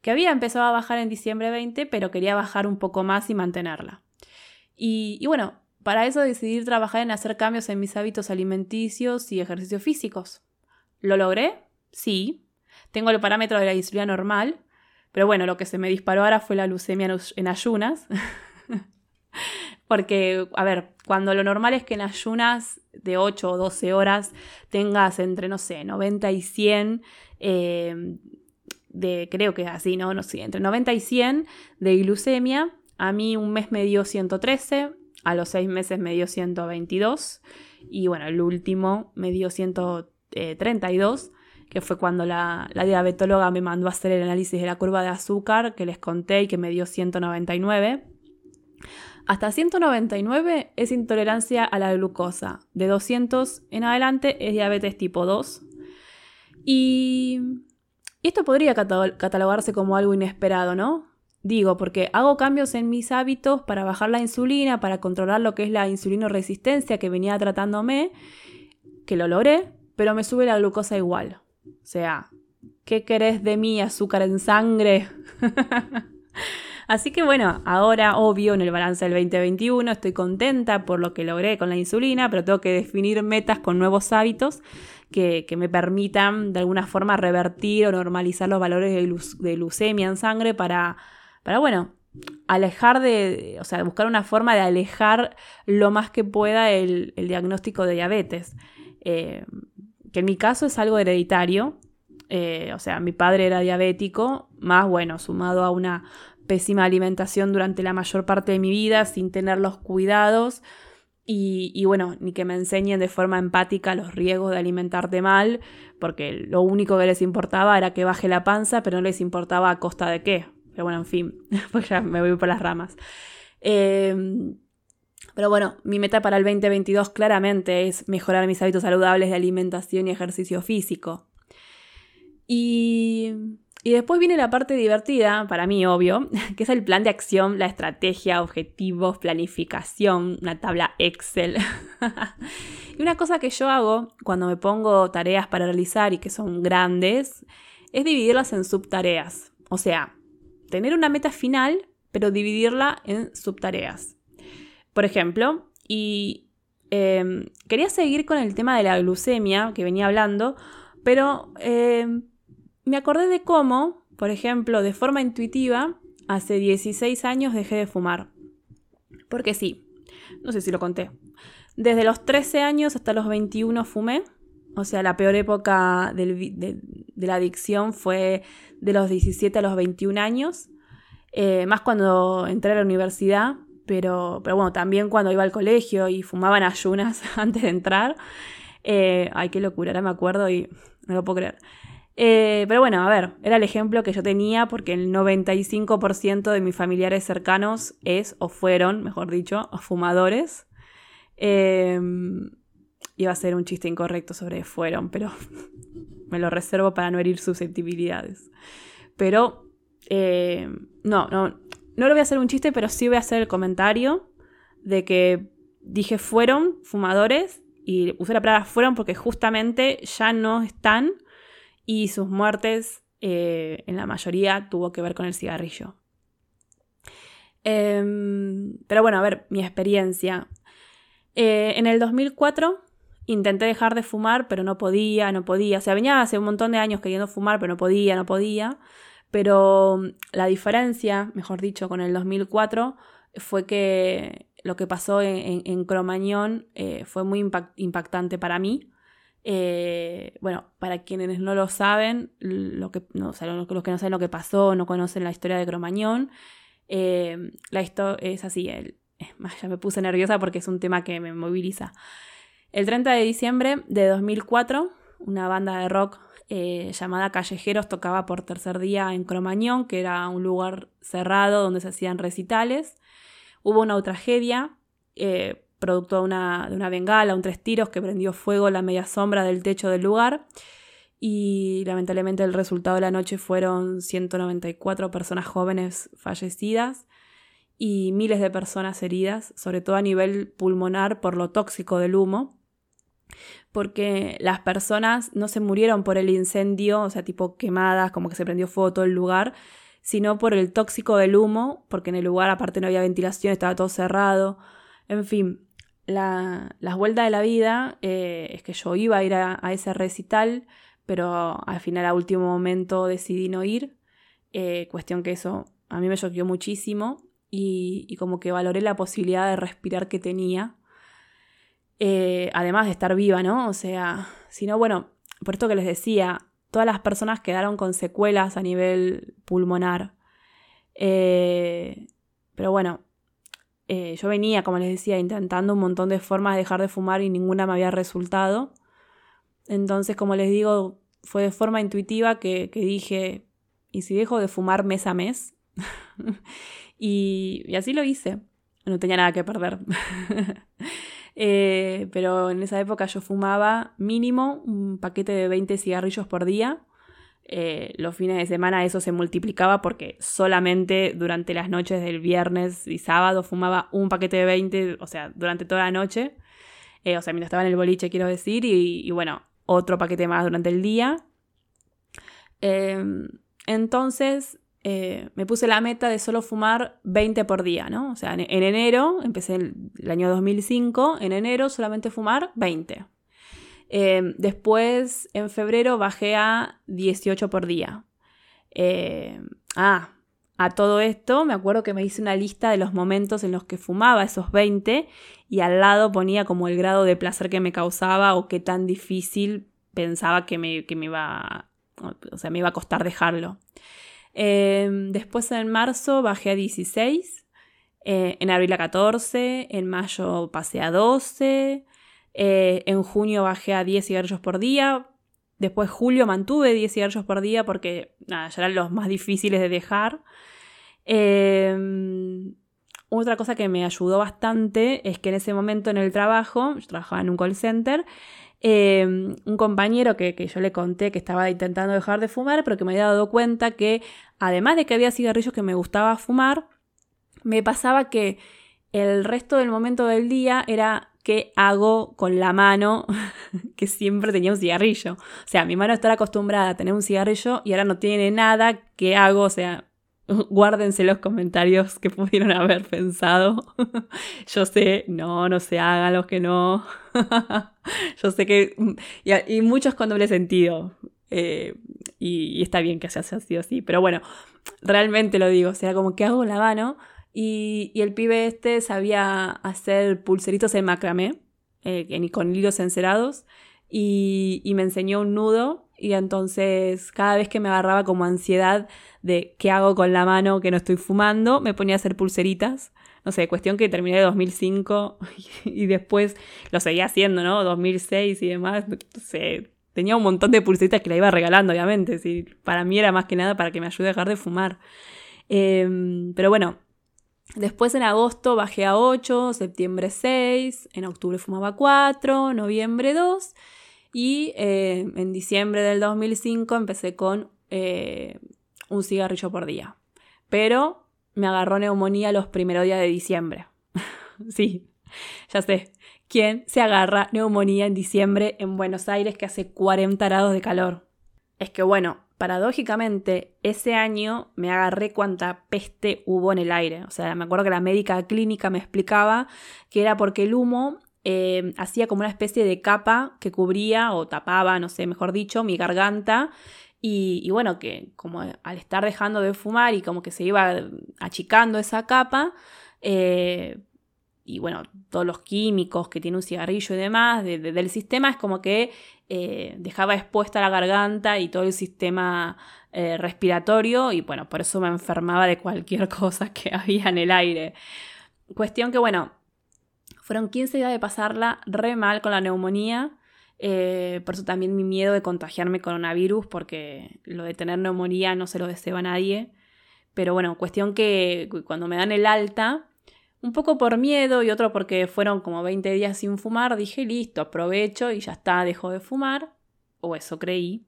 que había empezado a bajar en diciembre 20, pero quería bajar un poco más y mantenerla. Y, y bueno, para eso decidí trabajar en hacer cambios en mis hábitos alimenticios y ejercicios físicos. ¿Lo logré? Sí. Tengo el parámetro de la insulina normal, pero bueno, lo que se me disparó ahora fue la leucemia en ayunas. Porque, a ver, cuando lo normal es que en ayunas de 8 o 12 horas tengas entre, no sé, 90 y 100 eh, de, creo que es así, ¿no? No sé, entre 90 y 100 de glucemia. A mí un mes me dio 113, a los seis meses me dio 122 y bueno, el último me dio 132, que fue cuando la, diabetóloga me mandó a hacer el análisis de la curva de azúcar que les conté y que me dio 199. Hasta 199 es intolerancia a la glucosa. De 200 en adelante es diabetes tipo 2. Y, esto podría catalogarse como algo inesperado, ¿no? Digo, porque hago cambios en mis hábitos para bajar la insulina, para controlar lo que es la insulinoresistencia que venía tratándome, que lo logré, pero me sube la glucosa igual. O sea, ¿qué querés de mí, azúcar en sangre? Así que bueno, ahora obvio en el balance del 2021 estoy contenta por lo que logré con la insulina, pero tengo que definir metas con nuevos hábitos que, me permitan de alguna forma revertir o normalizar los valores de, leucemia en sangre para, para, bueno, alejar de, o sea, buscar una forma de alejar lo más que pueda el, diagnóstico de diabetes. Eh, que en mi caso es algo hereditario, eh, o sea, mi padre era diabético, más bueno, sumado a una pésima alimentación durante la mayor parte de mi vida, sin tener los cuidados y, bueno, ni que me enseñen de forma empática los riesgos de alimentarte mal, porque lo único que les importaba era que baje la panza, pero no les importaba a costa de qué. Pero bueno, en fin, pues ya me voy por las ramas. Em, pero bueno, mi meta para el 2022 claramente es mejorar mis hábitos saludables de alimentación y ejercicio físico. Y y después viene la parte divertida, para mí obvio, que es el plan de acción, la estrategia, objetivos, planificación, una tabla Excel. y una cosa que yo hago cuando me pongo tareas para realizar y que son grandes, es dividirlas en subtareas. O sea, tener una meta final, pero dividirla en subtareas. Por ejemplo, y em, quería seguir con el tema de la glucemia que venía hablando, pero... Em, me acordé de cómo, por ejemplo, de forma intuitiva, hace 16 años dejé de fumar. Porque sí, no sé si lo conté. Desde los 13 años hasta los 21 fumé. O sea, la peor época de, la adicción fue de los 17 a los 21 años. Eh, más cuando entré a la universidad. Pero, pero bueno, también cuando iba al colegio y fumaban ayunas antes de entrar. Eh, ay, qué locura, ahora me acuerdo y no lo puedo creer. Eh, pero bueno, a ver, era el ejemplo que yo tenía porque el 95% de mis familiares cercanos es o fueron, mejor dicho, fumadores. Em, iba a ser un chiste incorrecto sobre fueron, pero me lo reservo para no herir susceptibilidades. Pero eh, no, no, no lo voy a hacer un chiste, pero sí voy a hacer el comentario de que dije fueron fumadores y usé la palabra fueron porque justamente ya no están y sus muertes eh, en la mayoría tuvo que ver con el cigarrillo. Em, pero bueno, a ver, mi experiencia. Eh, en el 2004 intenté dejar de fumar, pero no podía, no podía. O sea, venía hace un montón de años queriendo fumar, pero no podía, no podía. Pero mm, la diferencia, mejor dicho, con el 2004 fue que lo que pasó en, Cromañón eh, fue muy impactante para mí. Eh, bueno, para quienes no lo saben, lo que, no, los que no saben lo que pasó, no conocen la historia de Cromañón, eh, la historia es así, el, ya me puse nerviosa porque es un tema que me moviliza. El 30 de diciembre de 2004, una banda de rock eh, llamada Callejeros tocaba por tercer día en Cromañón, que era un lugar cerrado donde se hacían recitales. Hubo una tragedia, producto de una, de una bengala, un tres tiros que prendió fuego la media sombra del techo del lugar. Y lamentablemente el resultado de la noche fueron 194 personas jóvenes fallecidas y miles de personas heridas, sobre todo a nivel pulmonar por lo tóxico del humo, porque las personas no se murieron por el incendio, o sea, tipo quemadas, como que se prendió fuego todo el lugar, sino por el tóxico del humo, porque en el lugar aparte no había ventilación, estaba todo cerrado, en fin, la, las vueltas de la vida eh, es que yo iba a ir a, ese recital, pero al final a último momento decidí no ir. Eh, cuestión que eso a mí me choqueó muchísimo y, como que valoré la posibilidad de respirar que tenía. Eh, además de estar viva, ¿no? O sea, si no, bueno, por esto que les decía, todas las personas quedaron con secuelas a nivel pulmonar. pero bueno, eh, yo venía, como les decía, intentando un montón de formas de dejar de fumar y ninguna me había resultado. Entonces, como les digo, fue de forma intuitiva que, dije, ¿y si dejo de fumar mes a mes? y, así lo hice. No tenía nada que perder. Eh, pero en esa época yo fumaba mínimo un paquete de 20 cigarrillos por día eh, los fines de semana eso se multiplicaba porque solamente durante las noches del viernes y sábado fumaba un paquete de 20, o sea, durante toda la noche. Eh, o sea, mientras estaba en el boliche, quiero decir, y, bueno, otro paquete más durante el día. Em, entonces eh, me puse la meta de solo fumar 20 por día, ¿no? O sea, en, enero, empecé el, año 2005, en enero solamente fumar 20. Em, después, en febrero, bajé a 18 por día. Em, ah, a todo esto, me acuerdo que me hice una lista de los momentos en los que fumaba esos 20 y al lado ponía como el grado de placer que me causaba o qué tan difícil pensaba que me, que me iba, o sea, me iba a costar dejarlo. Em, después en marzo bajé a 16, eh, en abril a 14, en mayo pasé a 12, eh, en junio bajé a 10 cigarrillos por día, después julio mantuve 10 cigarrillos por día porque nada, ya eran los más difíciles de dejar. Em, otra cosa que me ayudó bastante es que en ese momento en el trabajo, yo trabajaba en un call center, Em, un compañero que, yo le conté que estaba intentando dejar de fumar, pero que me había dado cuenta que además de que había cigarrillos que me gustaba fumar, me pasaba que el resto del momento del día era qué hago con la mano que siempre tenía un cigarrillo. O sea, mi mano está acostumbrada a tener un cigarrillo y ahora no tiene nada, ¿qué hago? O sea, guárdense los comentarios que pudieron haber pensado. Yo sé, no, no se hagan los que no. Yo sé que... Y, muchos con doble sentido. Eh, y, está bien que se haya sido así. Pero bueno, realmente lo digo. O sea, como que hago la mano. Y, el pibe este sabía hacer pulseritos en macramé. Eh, con hilos encerados. Y, me enseñó un nudo. Y entonces cada vez que me agarraba como ansiedad de qué hago con la mano que no estoy fumando, me ponía a hacer pulseritas. No sé, cuestión que terminé de 2005 y después lo seguía haciendo, ¿no? 2006 y demás. No sé, tenía un montón de pulseritas que la iba regalando, obviamente. ¿sí? Para mí era más que nada para que me ayude a dejar de fumar. Em, pero bueno, después en agosto bajé a 8, septiembre 6, en octubre fumaba 4, noviembre 2 y eh, en diciembre del 2005 empecé con eh, un cigarrillo por día. Pero me agarró neumonía los primeros días de diciembre. sí, ya sé. ¿Quién se agarra neumonía en diciembre en Buenos Aires que hace 40 grados de calor? Es que bueno, paradójicamente, ese año me agarré cuánta peste hubo en el aire. O sea, me acuerdo que la médica clínica me explicaba que era porque el humo eh, hacía como una especie de capa que cubría o tapaba, no sé, mejor dicho, mi garganta y, bueno, que como al estar dejando de fumar y como que se iba achicando esa capa, eh, y bueno, todos los químicos que tiene un cigarrillo y demás del sistema, es como que eh, dejaba expuesta la garganta y todo el sistema eh, respiratorio, y bueno, por eso me enfermaba de cualquier cosa que había en el aire. Cuestión que, bueno, fueron 15 días de pasarla re mal con la neumonía. Eh, por eso también mi miedo de contagiarme coronavirus, porque lo de tener neumonía no se lo deseo a nadie. Pero bueno, cuestión que cuando me dan el alta, un poco por miedo y otro porque fueron como 20 días sin fumar, dije listo, aprovecho y ya está, dejo de fumar. O eso creí.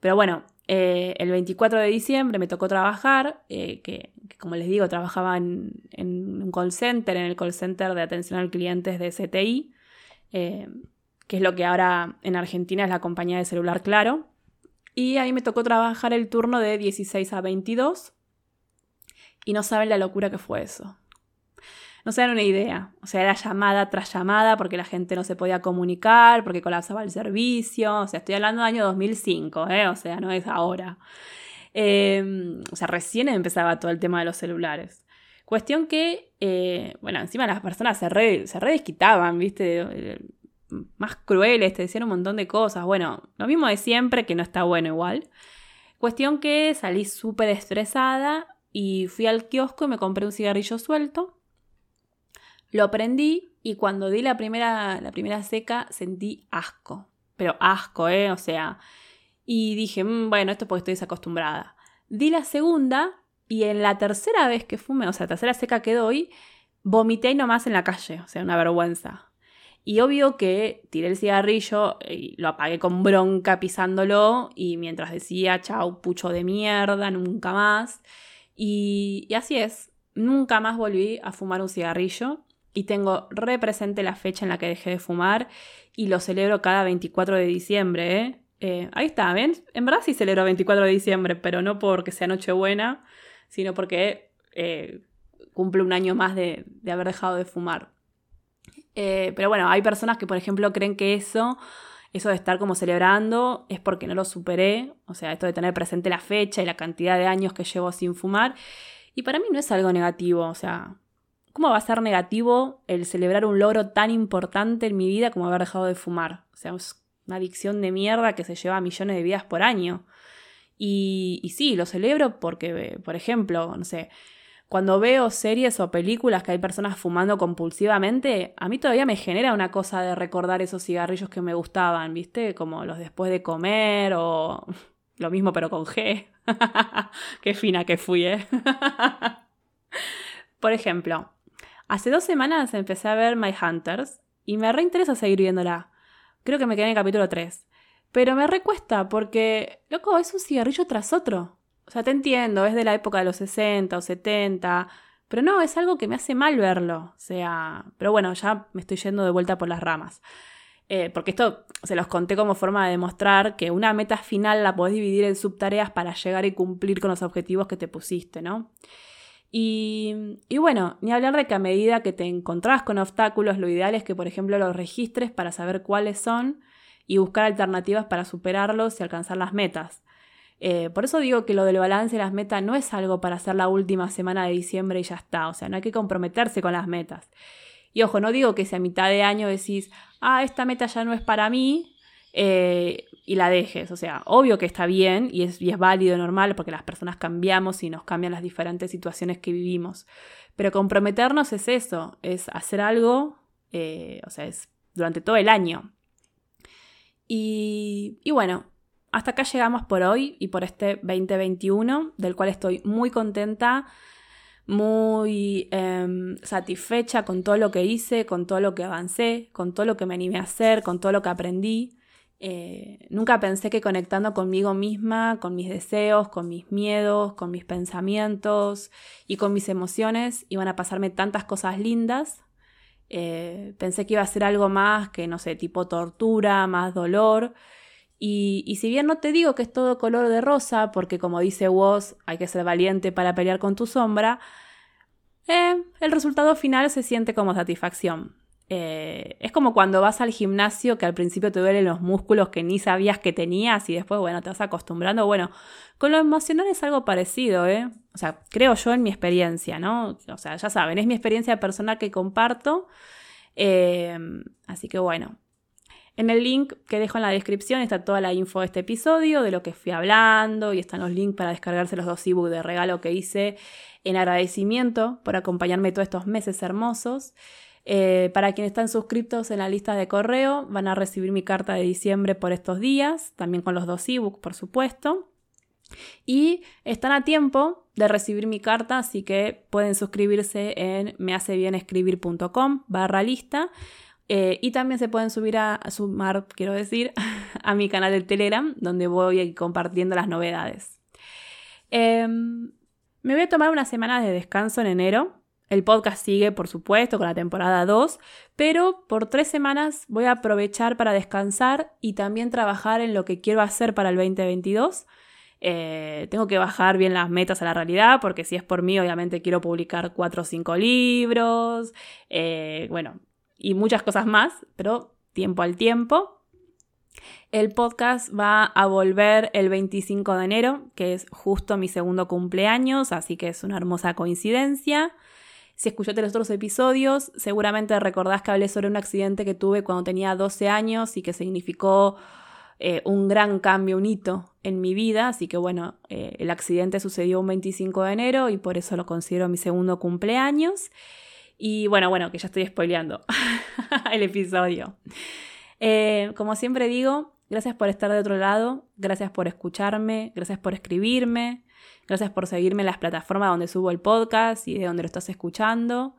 Pero bueno, eh, el 24 de diciembre me tocó trabajar, eh, que, como les digo, trabajaba en, un call center, en el call center de atención al cliente de CTI que es lo que ahora en Argentina es la compañía de celular Claro. Y ahí me tocó trabajar el turno de 16 a 22. Y no saben la locura que fue eso. No se dan una idea. O sea, era llamada tras llamada porque la gente no se podía comunicar, porque colapsaba el servicio. O sea, estoy hablando del año 2005, ¿eh? O sea, no es ahora. Em, o sea, recién empezaba todo el tema de los celulares. Cuestión que, eh, bueno, encima las personas se re, se re desquitaban, ¿viste? más crueles, te decían un montón de cosas. Bueno, lo mismo de siempre, que no está bueno igual. Cuestión que salí súper estresada y fui al kiosco y me compré un cigarrillo suelto. Lo prendí y cuando di la primera, la primera seca sentí asco. Pero asco, ¿eh? O sea. Y dije, mm, bueno, esto porque estoy desacostumbrada. Di la segunda y en la tercera vez que fumé, o sea, tercera seca que doy, vomité nomás en la calle. O sea, una vergüenza. Y obvio que tiré el cigarrillo y lo apagué con bronca pisándolo y mientras decía, chau, pucho de mierda, nunca más. Y, así es, nunca más volví a fumar un cigarrillo y tengo re presente la fecha en la que dejé de fumar y lo celebro cada 24 de diciembre. ¿eh? Eh, ahí está, ¿ven? En verdad sí celebro 24 de diciembre, pero no porque sea Nochebuena, sino porque eh, cumple un año más de, haber dejado de fumar. Pero bueno, hay personas que, por ejemplo, creen que eso, eso de estar como celebrando, es porque no lo superé. O sea, esto de tener presente la fecha y la cantidad de años que llevo sin fumar. Y para mí no es algo negativo. O sea, ¿cómo va a ser negativo el celebrar un logro tan importante en mi vida como haber dejado de fumar? O sea, es una adicción de mierda que se lleva millones de vidas por año. Y, y sí, lo celebro porque, por ejemplo, no sé, cuando veo series o películas que hay personas fumando compulsivamente, a mí todavía me genera una cosa de recordar esos cigarrillos que me gustaban, ¿viste? Como los después de comer o lo mismo pero con G. Qué fina que fui, ¿eh? Por ejemplo, hace dos semanas empecé a ver My Hunters y me reinteresa seguir viéndola. Creo que me quedé en el capítulo 3. Pero me recuesta porque, loco, es un cigarrillo tras otro. O sea, te entiendo, es de la época de los 60 o 70, pero no, es algo que me hace mal verlo. O sea, pero bueno, ya me estoy yendo de vuelta por las ramas. Eh, porque esto se los conté como forma de demostrar que una meta final la podés dividir en subtareas para llegar y cumplir con los objetivos que te pusiste, ¿no? Y, bueno, ni hablar de que a medida que te encontrás con obstáculos, lo ideal es que, por ejemplo, los registres para saber cuáles son y buscar alternativas para superarlos y alcanzar las metas. Eh, por eso digo que lo del balance y las metas no es algo para hacer la última semana de diciembre y ya está. O sea, no hay que comprometerse con las metas. Y ojo, no digo que si a mitad de año decís, ah, esta meta ya no es para mí eh, y la dejes. O sea, obvio que está bien y es, y es válido, normal, porque las personas cambiamos y nos cambian las diferentes situaciones que vivimos. Pero comprometernos es eso, es hacer algo, eh, o sea, es durante todo el año. Y, y bueno, hasta acá llegamos por hoy y por este 2021, del cual estoy muy contenta, muy em, satisfecha con todo lo que hice, con todo lo que avancé, con todo lo que me animé a hacer, con todo lo que aprendí. Eh, nunca pensé que conectando conmigo misma, con mis deseos, con mis miedos, con mis pensamientos y con mis emociones iban a pasarme tantas cosas lindas. Eh, pensé que iba a ser algo más que, no sé, tipo tortura, más dolor, y, si bien no te digo que es todo color de rosa, porque como dice Woz, hay que ser valiente para pelear con tu sombra, eh, el resultado final se siente como satisfacción. Eh, es como cuando vas al gimnasio que al principio te duelen los músculos que ni sabías que tenías y después, bueno, te vas acostumbrando. Bueno, con lo emocional es algo parecido, ¿eh? O sea, creo yo en mi experiencia, ¿no? O sea, ya saben, es mi experiencia personal que comparto. Eh, así que bueno, en el link que dejo en la descripción está toda la info de este episodio, de lo que fui hablando, y están los links para descargarse los dos ebooks de regalo que hice en agradecimiento por acompañarme todos estos meses hermosos. Eh, para quienes están suscritos en la lista de correo, van a recibir mi carta de diciembre por estos días, también con los dos ebooks, por supuesto. Y están a tiempo de recibir mi carta, así que pueden suscribirse en mehacebienescribir.com barra lista eh, y también se pueden subir a, sumar, quiero decir, a mi canal de Telegram, donde voy compartiendo las novedades. Em, me voy a tomar una semana de descanso en enero. El podcast sigue, por supuesto, con la temporada 2, pero por tres semanas voy a aprovechar para descansar y también trabajar en lo que quiero hacer para el 2022. Eh, tengo que bajar bien las metas a la realidad, porque si es por mí, obviamente quiero publicar 4 o 5 libros. Eh, bueno, y muchas cosas más, pero tiempo al tiempo. El podcast va a volver el 25 de enero, que es justo mi segundo cumpleaños, así que es una hermosa coincidencia. Si escuchaste los otros episodios, seguramente recordás que hablé sobre un accidente que tuve cuando tenía 12 años y que significó eh, un gran cambio, un hito en mi vida. Así que bueno, eh, el accidente sucedió un 25 de enero y por eso lo considero mi segundo cumpleaños. Y bueno, bueno, que ya estoy spoileando el episodio. Eh, como siempre digo, gracias por estar de otro lado, gracias por escucharme, gracias por escribirme, gracias por seguirme en las plataformas donde subo el podcast y de donde lo estás escuchando.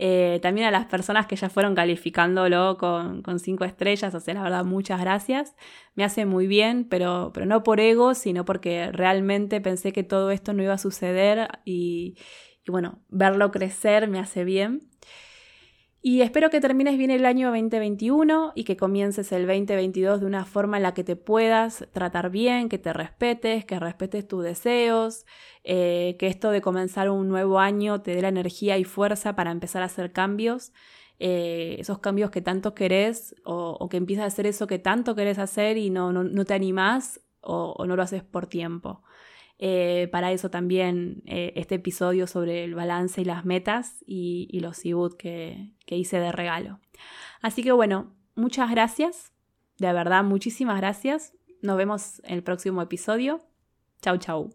Eh, también a las personas que ya fueron calificándolo con, cinco estrellas, o sea, la verdad, muchas gracias. Me hace muy bien, pero, pero no por ego, sino porque realmente pensé que todo esto no iba a suceder y bueno, verlo crecer me hace bien. Y espero que termines bien el año 2021 y que comiences el 2022 de una forma en la que te puedas tratar bien, que te respetes, que respetes tus deseos, eh, que esto de comenzar un nuevo año te dé la energía y fuerza para empezar a hacer cambios, eh, esos cambios que tanto querés o, que empiezas a hacer eso que tanto querés hacer y no, no, te animás o no lo haces por tiempo. Eh, para eso también eh, este episodio sobre el balance y las metas y, los e que, que hice de regalo. Así que bueno, muchas gracias, de verdad, muchísimas gracias. Nos vemos en el próximo episodio. Chau, chau.